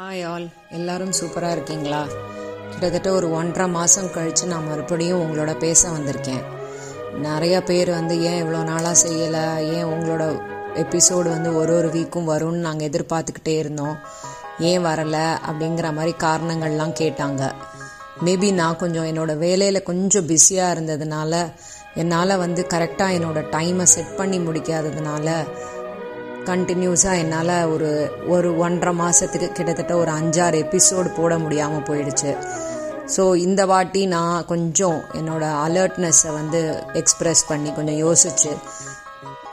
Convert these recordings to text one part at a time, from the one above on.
Hi all எல்லாரும் சூப்பராக இருக்கீங்களா? கிட்டத்தட்ட ஒரு ஒன்றரை மாதம் கழித்து நான் மறுபடியும் உங்களோட பேச வந்திருக்கேன். நிறைய பேர் வந்து ஏன் இவ்வளோ நாளாக செய்யலை? ஏன் உங்களோட எபிசோடு வந்து ஒரு ஒரு வீக்கும் வரும்னு நாங்கள் எதிர்பார்த்துக்கிட்டே இருந்தோம். ஏன் வரலை? அப்படிங்கிற மாதிரி காரணங்கள்லாம் கேட்டாங்க. மேபி நான் கொஞ்சம் என்னோட வேலையில் கொஞ்சம் பிஸியாக இருந்ததுனால என்னால் வந்து கரெக்டாக என்னோட டைமை செட் பண்ணி முடிக்காததுனால கண்டினியூஸாக என்னால் ஒரு ஒரு ஒன்றரை மாதத்துக்கு கிட்டத்தட்ட ஒரு அஞ்சாறு எபிசோடு போட முடியாமல் போயிடுச்சு. ஸோ இந்த வாட்டி நான் கொஞ்சம் என்னோட அலர்ட்னஸை வந்து எக்ஸ்ப்ரெஸ் பண்ணி கொஞ்சம் யோசிச்சு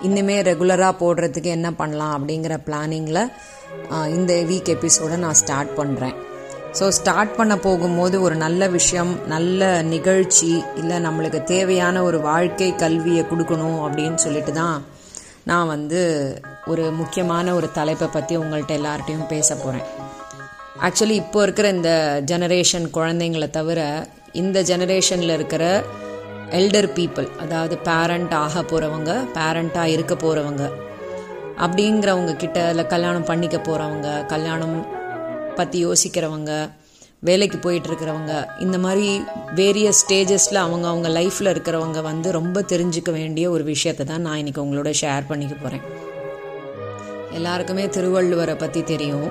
இன்னுமே ரெகுலராக போடுறதுக்கு என்ன பண்ணலாம் அப்படிங்கிற பிளானிங்கில் இந்த வீக் எபிசோடை நான் ஸ்டார்ட் பண்ணுறேன் ஸோ ஸ்டார்ட் பண்ண போகும்போது ஒரு நல்ல விஷயம் நல்ல நிகழ்ச்சி இல்லை நம்மளுக்கு தேவையான ஒரு வாழ்க்கை கல்வியை கொடுக்கணும் அப்படின்னு சொல்லிட்டு தான் நான் வந்து ஒரு முக்கியமான ஒரு தலைப்பை பற்றி உங்கள்கிட்ட எல்லார்ட்டையும் பேச போகிறேன் ஆக்சுவலி இப்போ இருக்கிற இந்த ஜெனரேஷன் குழந்தைங்களை தவிர இந்த ஜெனரேஷனில் இருக்கிற எல்டர் பீப்புள் அதாவது பேரண்ட் ஆக போகிறவங்க பேரண்ட்டாக இருக்க போகிறவங்க அப்படிங்கிறவங்க கிட்ட இல்லை கல்யாணம் பண்ணிக்க போகிறவங்க கல்யாணம் பற்றி யோசிக்கிறவங்க வேலைக்கு போயிட்டு இருக்கிறவங்க இந்த மாதிரி வேரியஸ் ஸ்டேஜஸில் அவங்க அவங்க லைஃப்பில் இருக்கிறவங்க வந்து ரொம்ப தெரிஞ்சுக்க வேண்டிய ஒரு விஷயத்தை தான் நான் இன்னைக்கு உங்களோட ஷேர் பண்ணிக்க போகிறேன் எல்லாருக்குமே திருவள்ளுவரை பற்றி தெரியும்.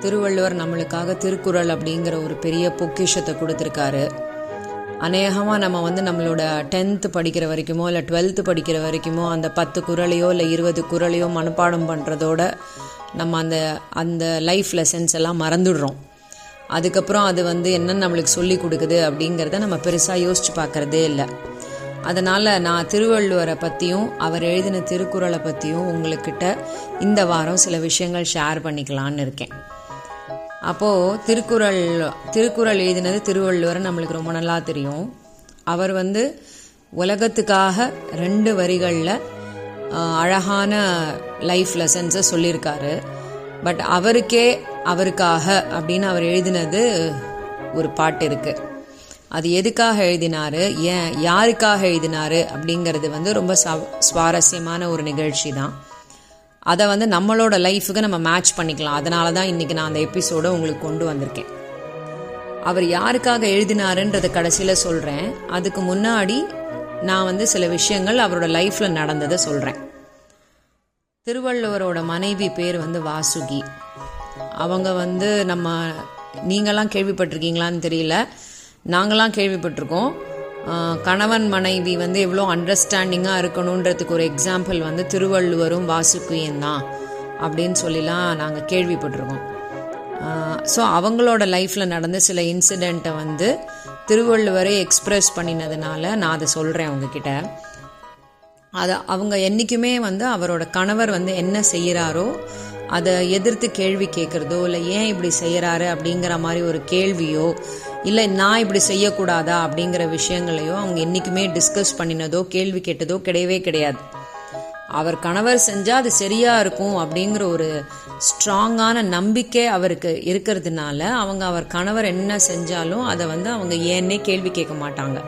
திருவள்ளுவர் நம்மளுக்காக திருக்குறள் அப்படிங்கிற ஒரு பெரிய பொக்கிஷத்தை கொடுத்துருக்காரு. அநேகமாக நம்ம வந்து நம்மளோட டென்த்து படிக்கிற வரைக்குமோ இல்லை டுவெல்த்து படிக்கிற வரைக்குமோ அந்த பத்து குரலையோ இல்லை இருபது குரலையோ மனப்பாடம் பண்ணுறதோட நம்ம அந்த அந்த லைஃப் லெசன்ஸ் எல்லாம் மறந்துடுறோம். அதுக்கப்புறம் அது வந்து என்ன நம்மளுக்கு சொல்லி கொடுக்குது அப்படிங்கிறத நம்ம பெருசாக யோசிச்சு பார்க்கறதே இல்லை. அதனால் நான் திருவள்ளுவரை பற்றியும் அவர் எழுதின திருக்குறளை பற்றியும் உங்களுக்கிட்ட இந்த வாரம் சில விஷயங்கள் ஷேர் பண்ணிக்கலான்னு இருக்கேன். அப்போது திருக்குறள் திருக்குறள் எழுதினது திருவள்ளுவர் நம்மளுக்கு ரொம்ப நல்லா தெரியும். அவர் வந்து உலகத்துக்காக ரெண்டு வரிகளில் அழகான லைஃப் லெசன்ஸை சொல்லியிருக்காரு. பட் அவருக்கே அவருக்காக அப்படின்னு அவர் எழுதினது ஒரு பாட்டு இருக்கு. அது எதுக்காக எழுதினாரு? ஏன் யாருக்காக எழுதினாரு? அப்படிங்கிறது வந்து ரொம்ப சுவாரஸ்யமான ஒரு நிகழ்ச்சி தான். அதை வந்து நம்மளோட லைஃபுக்கு நம்ம மேட்ச் பண்ணிக்கலாம். அதனால தான் இன்னைக்கு நான் அந்த எபிசோட உங்களுக்கு கொண்டு வந்திருக்கேன். அவர் யாருக்காக எழுதினாருன்றத கடைசியில் சொல்கிறேன் அதுக்கு முன்னாடி நான் வந்து சில விஷயங்கள் அவரோட லைஃப்பில் நடந்ததை சொல்கிறேன் திருவள்ளுவரோட மனைவி பேர் வந்து வாசுகி. அவங்க வந்து நம்ம நீங்களாம் கேள்விப்பட்டிருக்கீங்களான்னு தெரியல. நாங்களாம் கேள்விப்பட்டிருக்கோம். கணவன் மனைவி வந்து எவ்வளோ அண்டர்ஸ்டாண்டிங்காக இருக்கணுன்றதுக்கு ஒரு எக்ஸாம்பிள் வந்து திருவள்ளுவரும் வாசுகியும் தான் அப்படின்னு சொல்லிலாம் நாங்கள் கேள்விப்பட்டிருக்கோம். ஸோ அவங்களோட லைஃப்பில் நடந்த சில இன்சிடெண்ட்டை வந்து திருவள்ளுவரே எக்ஸ்ப்ரெஸ் பண்ணினதுனால நான் அதை சொல்கிறேன் அவங்கக்கிட்ட அதை அவங்க என்றைக்குமே வந்து அவரோட கணவர் வந்து என்ன செய்கிறாரோ அதை எதிர்த்து கேள்வி கேட்குறதோ இல்லை ஏன் இப்படி செய்கிறாரு அப்படிங்கிற மாதிரி ஒரு கேள்வியோ இல்லை நான் இப்படி செய்யக்கூடாதா அப்படிங்கிற விஷயங்களையோ அவங்க என்றைக்குமே டிஸ்கஸ் பண்ணினதோ கேள்வி கேட்டதோ கிடையவே கிடையாது. அவர் கணவர் செஞ்சால் அது சரியாக இருக்கும் அப்படிங்கிற ஒரு ஸ்ட்ராங்கான நம்பிக்கை அவருக்கு இருக்கிறதுனால அவங்க அவர் கணவர் என்ன செஞ்சாலும் அதை வந்து அவங்க ஏன்னே கேள்வி கேட்க மாட்டாங்க.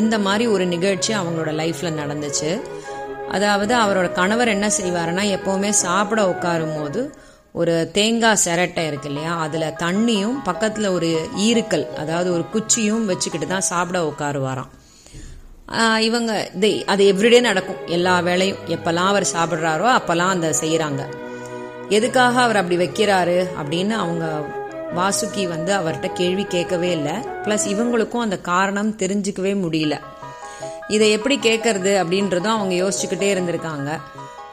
இந்த மாதிரி ஒரு நிகழ்ச்சி அவங்களோட லைஃப்பில் நடந்துச்சு. அதாவது அவரோட கணவர் என்ன செய்வாருன்னா எப்போவுமே சாப்பிட உட்காரும் போது ஒரு தேங்காய் சிரட்டை இருக்கு இல்லையா அதில் தண்ணியும் பக்கத்தில் ஒரு ஈருக்கல் அதாவது ஒரு குச்சியும் வச்சுக்கிட்டு தான் சாப்பிட உட்காருவாராம். இவங்க இது அது எவ்ரிடே நடக்கும். எல்லா வேலையும் எப்பெல்லாம் அவர் சாப்பிட்றாரோ அப்பெல்லாம் அந்த செய்கிறாங்க எதுக்காக அவர் அப்படி வைக்கிறாரு அப்படின்னு அவங்க வாசுகி வந்து அவர்கிட்ட கேள்வி கேட்கவே இல்லை. ப்ளஸ் இவங்களுக்கும் அந்த காரணம் தெரிஞ்சுக்கவே முடியல. இதை எப்படி கேட்கறது அப்படின்றதும் அவங்க யோசிச்சுக்கிட்டே இருந்திருக்காங்க.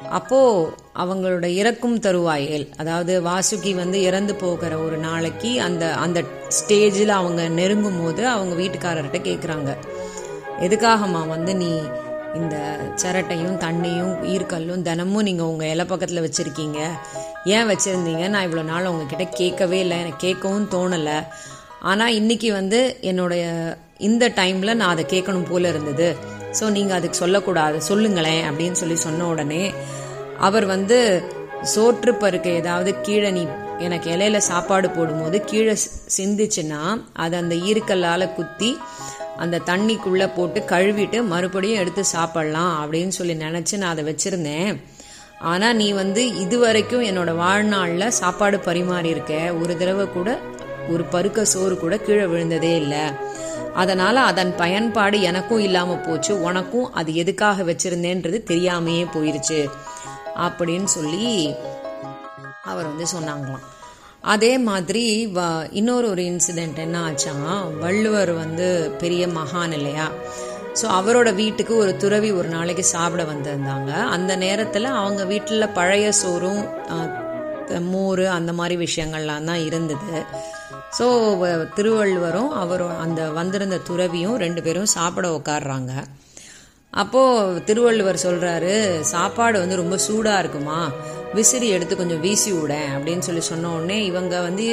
அப்போ அவங்களோட இறக்கும் தருவாயில் அதாவது வாசுகி வந்து இறந்து போகிற ஒரு நாளைக்கு அந்த அந்த ஸ்டேஜில் அவங்க நெருங்கும் போது அவங்க வீட்டுக்காரர்கிட்ட கேட்குறாங்க எதுக்காகம்மா வந்து நீ இந்த சிரட்டையும் தண்ணியும் ஈர்க்கல்லும் தினமும் நீங்கள் உங்கள் இலை பக்கத்தில் வச்சுருக்கீங்க. ஏன் வச்சுருந்தீங்க? நான் இவ்வளோ நாள் உங்ககிட்ட கேட்கவே இல்லை. எனக்கு கேட்கவும் தோணலை. ஆனால் இன்றைக்கி வந்து என்னுடைய இந்த டைமில் நான் அதை கேட்கணும் போல இருந்தது. ஸோ நீங்கள் அதுக்கு சொல்லக்கூடாது. சொல்லுங்களேன் அப்படின்னு சொல்லி சொன்ன உடனே அவர் வந்து சோற்று பருக்க ஏதாவது கீழே நீ எனக்கு இலையில சாப்பாடு போடும்போது கீழே சிந்திச்சுன்னா அதை அந்த ஈர்க்கல்லால் குத்தி அந்த தண்ணிக்குள்ளே போட்டு கழுவிட்டு மறுபடியும் எடுத்து சாப்பிடலாம் அப்படின்னு சொல்லி நினச்சி நான் அதை வச்சுருந்தேன். ஆனால் நீ வந்து இது வரைக்கும் என்னோட வாழ்நாளில் சாப்பாடு பரிமாறி இருக்க. ஒரு தடவை கூட ஒரு பருக்க சோறு கூட கீழே விழுந்ததே இல்லை. அதனால் அதன் பயன்பாடு எனக்கும் இல்லாமல் போச்சு. உனக்கும் அது எதுக்காக வச்சுருந்தேன்றது தெரியாமையே போயிருச்சு. அப்படின்னு சொல்லி அவர் வந்து சொன்னாங்களாம். அதே மாதிரி வ- இன்னொரு ஒரு இன்சிடெண்ட் என்ன ஆச்சா வள்ளுவர் வந்து பெரிய மகான் இல்லையா? ஸோ அவரோட வீட்டுக்கு ஒரு துறவி ஒரு நாளைக்கு சாப்பிட வந்திருந்தாங்க. அந்த நேரத்தில் அவங்க வீட்டில் பழைய சோறும் மோர் அந்த மாதிரி விஷயங்கள்லாம் தான் இருந்தது. ஸோ திருவள்ளுவரும் அவரும் அந்த வந்திருந்த துறவியும் ரெண்டு பேரும் சாப்பிட உட்காடுறாங்க அப்போது திருவள்ளுவர் சொல்கிறாரு சாப்பாடு வந்து ரொம்ப சூடாக இருக்குமா? விசிறி எடுத்து கொஞ்சம் வீசி விட அப்படின்னு சொல்லி சொன்ன உடனே இவங்க வந்து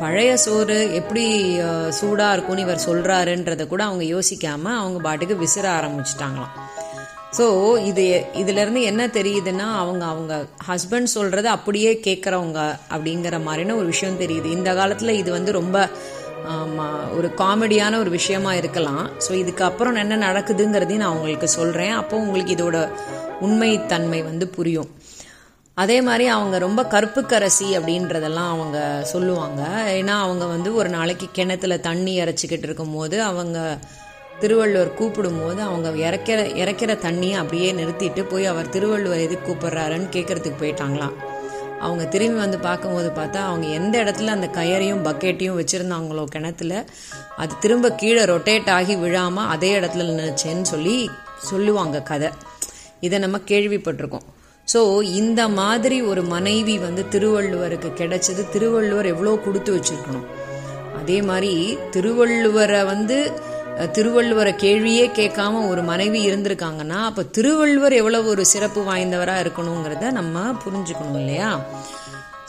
பழைய சோறு எப்படி சூடாக இருக்கும்னு இவர் சொல்கிறாருன்றதை கூட அவங்க யோசிக்காமல் அவங்க பாட்டுக்கு விசிற ஆரம்பிச்சிட்டாங்களாம். ஸோ இது இதுலேருந்து என்ன தெரியுதுன்னா அவங்க அவங்க ஹஸ்பண்ட் சொல்கிறத அப்படியே கேட்குறவங்க அப்படிங்கிற மாதிரின ஒரு விஷயம் தெரியுது. இந்த காலத்தில் இது வந்து ரொம்ப ஒரு காமெடியான ஒரு விஷயமா இருக்கலாம். ஸோ இதுக்கப்புறம் என்ன நடக்குதுங்கிறதையும் நான் உங்களுக்கு சொல்கிறேன் அப்போ உங்களுக்கு இதோட உண்மைத்தன்மை வந்து புரியும். அதே மாதிரி அவங்க ரொம்ப கற்புக்கரசி அப்படின்றதெல்லாம் அவங்க சொல்லுவாங்க. ஏன்னா அவங்க வந்து ஒரு நாளைக்கு கிணத்துல தண்ணி இறைச்சிக்கிட்டு இருக்கும்போது அவங்க திருவள்ளுவர் கூப்பிடும்போது அவங்க இறக்கிற இறக்கிற தண்ணியை அப்படியே நிறுத்திட்டு போய் அவர் திருவள்ளுவர் எதுக்கு கூப்பிடுறாருன்னு கேட்கறதுக்கு போயிட்டாங்களாம் அவங்க திரும்பி வந்து பார்க்கும்போது பார்த்தா அவங்க எந்த இடத்துல அந்த கயரையும் பக்கெட்டையும் வச்சுருந்தாங்களோ கிணத்துல அது திரும்ப கீழே ரொட்டேட் ஆகி விழாமல் அதே இடத்துல நினைச்சேன்னு சொல்லி சொல்லுவாங்க கதை. இதை நம்ம கேள்விப்பட்டிருக்கோம். ஸோ இந்த மாதிரி ஒரு மனைவி வந்து திருவள்ளுவருக்கு கிடைச்சது. திருவள்ளுவர் எவ்வளோ கொடுத்து வச்சிருக்கணும். அதே மாதிரி திருவள்ளுவரை வந்து திருவள்ளுவரை கேள்வியே கேட்காம ஒரு மனைவி இருந்திருக்காங்கன்னா அப்போ திருவள்ளுவர் எவ்வளவு ஒரு சிறப்பு வாய்ந்தவராக இருக்கணுங்கிறத நம்ம புரிஞ்சுக்கணும் இல்லையா?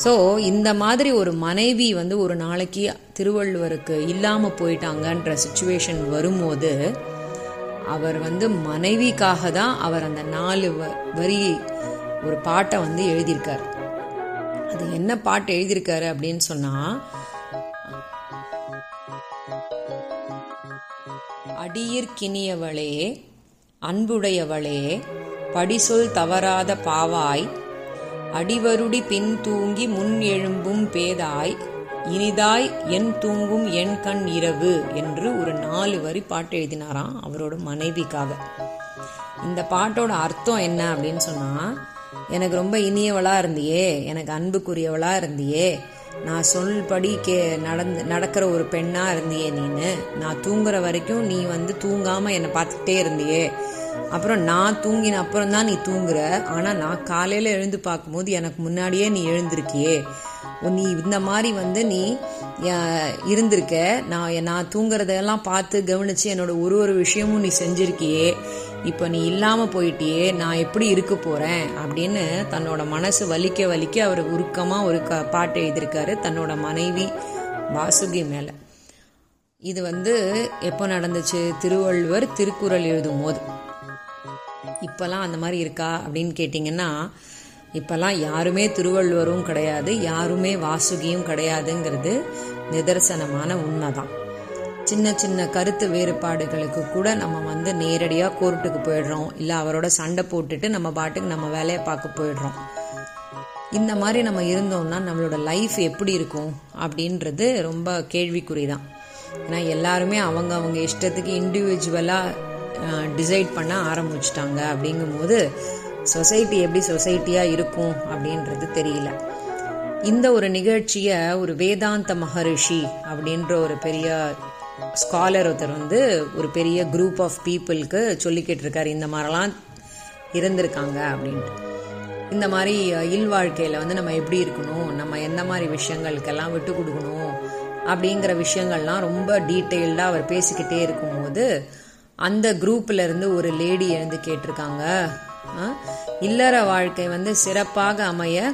ஸோ இந்த மாதிரி ஒரு மனைவி வந்து ஒரு நாளைக்கு திருவள்ளுவருக்கு இல்லாமல் போயிட்டாங்கன்ற சுச்சுவேஷன் வரும்போது அவர் வந்து மனைவிக்காக தான் அவர் அந்த நாலு வ- வரி ஒரு பாட்டை வந்து எழுதியிருக்கார். அது என்ன பாட்டு எழுதியிருக்காரு அப்படின்னு சொன்னா அடியிற்கினியவளே அன்புடையவளே படிசொல் தவறாத பாவாய் அடிவருடி பின் தூங்கி முன் எழும்பும் பேதாய் இனிதாய் என் தூங்கும் என் கண் இரவு என்று ஒரு நாலு வரி பாட்டு எழுதினாராம் அவரோட மனைவிக்காக. இந்த பாட்டோட அர்த்தம் என்ன அப்படின்னு சொன்னா எனக்கு ரொம்ப இனியவளா இருந்தியே எனக்கு அன்புக்குரியவளா இருந்தியே. நான் சொல்படி கே நடந்து நடக்கிற ஒரு பெண்ணா இருந்தியே நீனு. நான் தூங்குற வரைக்கும் நீ வந்து தூங்காம என்னை பார்த்துக்கிட்டே இருந்தியே. அப்புறம் நான் தூங்கின அப்புறம் தான் நீ தூங்குற. ஆனா நான் காலையில எழுந்து பார்க்கும்போது எனக்கு முன்னாடியே நீ எழுந்திருக்கியே. நீ இந்த மாதிரி வந்து நீ இருந்திருக்க. நான் நான் தூங்குறதெல்லாம் பார்த்து கவனிச்சு என்னோட ஒரு ஒரு விஷயமும் நீ செஞ்சிருக்கியே. இப்போ நீ இல்லாமல் போயிட்டியே நான் எப்படி இருக்க போகிறேன் அப்படின்னு தன்னோட மனசு வலிக்க வலிக்க அவர் உருக்கமாக ஒரு க பாட்டு எழுதியிருக்காரு தன்னோட மனைவி வாசுகி மேலே. இது வந்து எப்போ நடந்துச்சு? திருவள்ளுவர் திருக்குறள் எழுதும் போது. இப்பெல்லாம் அந்த மாதிரி இருக்கா அப்படின்னு கேட்டிங்கன்னா இப்போல்லாம் யாருமே திருவள்ளுவரும் கிடையாது யாருமே வாசுகியும் கிடையாதுங்கிறது நிதர்சனமான உண்மைதான். சின்ன சின்ன கருத்து வேறுபாடுகளுக்கு கூட நம்ம வந்து நேரடியாக கோர்ட்டுக்கு போயிடுறோம். இல்லை அவரோட சண்டை போட்டுட்டு நம்ம பாட்டுக்கு நம்ம வேலையை பார்க்க போயிடுறோம். இந்த மாதிரி நம்ம இருந்தோம்னா நம்மளோட லைஃப் எப்படி இருக்கும் அப்படின்றது ரொம்ப கேள்விக்குறி தான் ஏன்னா எல்லாருமே அவங்க அவங்க இஷ்டத்துக்கு இண்டிவிஜுவலாக டிசைட் பண்ண ஆரம்பிச்சிட்டாங்க அப்படிங்கும்போது சொசைட்டி எப்படி சொசைட்டியாக இருக்கும் அப்படின்றது தெரியல. இந்த ஒரு நிகழ்ச்சியை ஒரு வேதாந்த மகரிஷி அப்படின்ற ஒரு பெரிய ஸ்காலர் ஒருத்தர் வந்து ஒரு பெரிய குரூப் ஆஃப் பீப்புளுக்கு சொல்லிக்கிட்டு இருக்காரு இந்த மாதிரிலாம் இருந்திருக்காங்க அப்படின்ட்டு. இந்த மாதிரி இல்வாழ்க்கையில் வந்து நம்ம எப்படி இருக்கணும் நம்ம எந்த மாதிரி விஷயங்களுக்கெல்லாம் விட்டு கொடுக்கணும் அப்படிங்கிற விஷயங்கள்லாம் ரொம்ப டீட்டெயில்டாக அவர் பேசிக்கிட்டே இருக்கும்போது அந்த குரூப்ல இருந்து ஒரு லேடி எழுந்து கேட்டிருக்காங்க. இல்லற வாழ்க்கை வந்து சிறப்பாக அமைய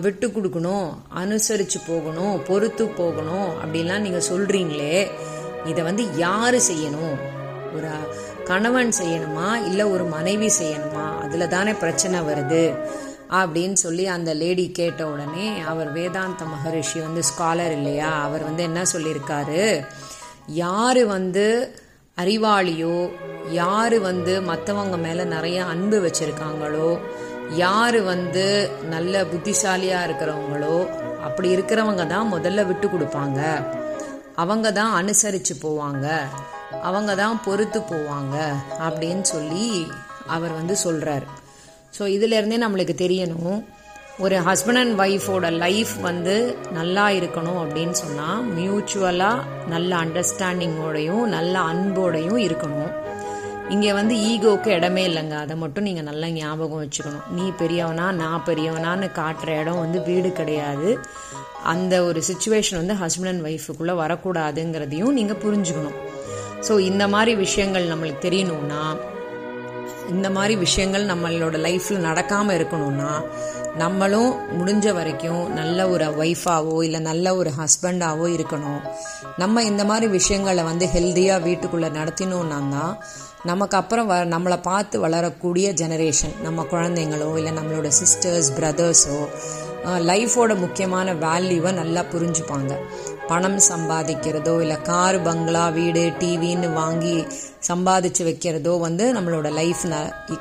விட்டு கொடுக்கணும் அனுசரித்து போகணும் பொறுத்து போகணும் அப்படிலாம் நீங்கள் சொல்கிறீங்களே இதை வந்து யாரு செய்யணும்? ஒரு கணவன் செய்யணுமா? இல்ல ஒரு மனைவி செய்யணுமா? அதுல தானே பிரச்சனை வருது. அப்படின்னு சொல்லி அந்த லேடி கேட்ட உடனே அவர் வேதாந்த மகரிஷி வந்து ஸ்காலர் இல்லையா? அவர் வந்து என்ன சொல்லியிருக்காரு? யாரு வந்து அறிவாளியோ யாரு வந்து மற்றவங்க மேல நிறைய அன்பு வச்சிருக்காங்களோ யார் வந்து நல்ல புத்திசாலியாக இருக்கிறவங்களோ அப்படி இருக்கிறவங்க தான் முதல்ல விட்டு கொடுப்பாங்க. அவங்க தான் அனுசரித்து போவாங்க. அவங்க தான் பொறுத்து போவாங்க அப்படின்னு சொல்லி அவர் வந்து சொல்கிறார் ஸோ இதிலேருந்தே நம்மளுக்கு தெரியணும் ஒரு ஹஸ்பண்ட் அண்ட் ஒய்ஃபோட லைஃப் வந்து நல்லா இருக்கணும் அப்படின்னு சொன்னால் மியூச்சுவலாக நல்ல அண்டர்ஸ்டாண்டிங்கோடையும் நல்ல அன்போடையும் இருக்கணும். இங்கே வந்து ஈகோக்கு இடமே இல்லைங்க. அதை மட்டும் நீங்கள் நல்லா ஞாபகம் வச்சுக்கணும். நீ பெரியவனா நான் பெரியவனான்னு காட்டுற இடம் வந்து வீடு கிடையாது. அந்த ஒரு சுச்சுவேஷன் வந்து ஹஸ்பண்ட் அண்ட் ஒய்ஃபுக்குள்ளே வரக்கூடாதுங்கிறதையும் நீங்கள் புரிஞ்சுக்கணும். ஸோ இந்த மாதிரி விஷயங்கள் நம்மளுக்கு தெரியணும்னா இந்த மாதிரி விஷயங்கள் நம்மளோட லைஃப்பில் நடக்காமல் இருக்கணும்னா நம்மளும் முடிஞ்ச வரைக்கும் நல்ல ஒரு ஒய்ஃபாவோ இல்லை நல்ல ஒரு ஹஸ்பண்டாவோ இருக்கணும். நம்ம இந்த மாதிரி விஷயங்களை வந்து ஹெல்த்தியாக வீட்டுக்குள்ளே நடத்தினோம்னா தான் நமக்கு அப்புறம் வ நம்மளை பார்த்து வளரக்கூடிய ஜெனரேஷன் நம்ம குழந்தைங்களோ இல்லை நம்மளோட சிஸ்டர்ஸ் பிரதர்ஸோ லைஃபோட முக்கியமான வேல்யூவை நல்லா புரிஞ்சுப்பாங்க. பணம் சம்பாதிக்கிறதோ இல்லை கார் பங்களா வீடு டிவின்னு வாங்கி சம்பாதிச்சு வைக்கிறதோ வந்து நம்மளோட லைஃப்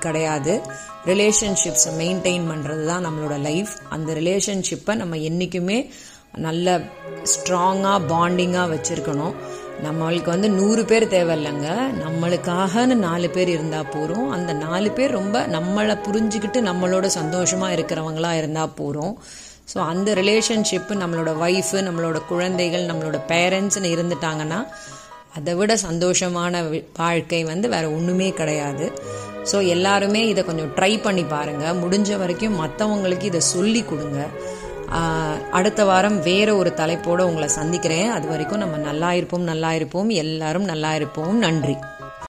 கிடையாது. ரிலேஷன்ஷிப்ஸை மெயின்டைன் பண்ணுறது தான் நம்மளோட லைஃப் அந்த ரிலேஷன்ஷிப்பை நம்ம என்றைக்குமே நல்ல ஸ்ட்ராங்காக பாண்டிங்காக வச்சுருக்கணும். நம்மளுக்கு வந்து நூறு பேர் தேவையில்லைங்க. நம்மளுக்காகன்னு நாலு பேர் இருந்தால் போகிறோம் அந்த நாலு பேர் ரொம்ப நம்மளை புரிஞ்சுக்கிட்டு நம்மளோட சந்தோஷமாக இருக்கிறவங்களா இருந்தால் போகிறோம் ஸோ அந்த ரிலேஷன்ஷிப்பு நம்மளோட ஒய்ஃபு நம்மளோட குழந்தைகள் நம்மளோட பேரண்ட்ஸ்னு இருந்துட்டாங்கன்னா அதை விட சந்தோஷமான வாழ்க்கை வந்து வேற ஒன்றுமே கிடையாது. ஸோ எல்லாருமே இதை கொஞ்சம் ட்ரை பண்ணி பாருங்கள் முடிஞ்ச வரைக்கும் மற்றவங்களுக்கு இதை சொல்லி கொடுங்க. அடுத்த வாரம் வேற ஒரு தலைப்போடு உங்களை சந்திக்கிறேன். அது வரைக்கும் நம்ம நல்லா இருப்போம் நல்லா இருப்போம். எல்லாரும் நல்லா இருப்போம். நன்றி.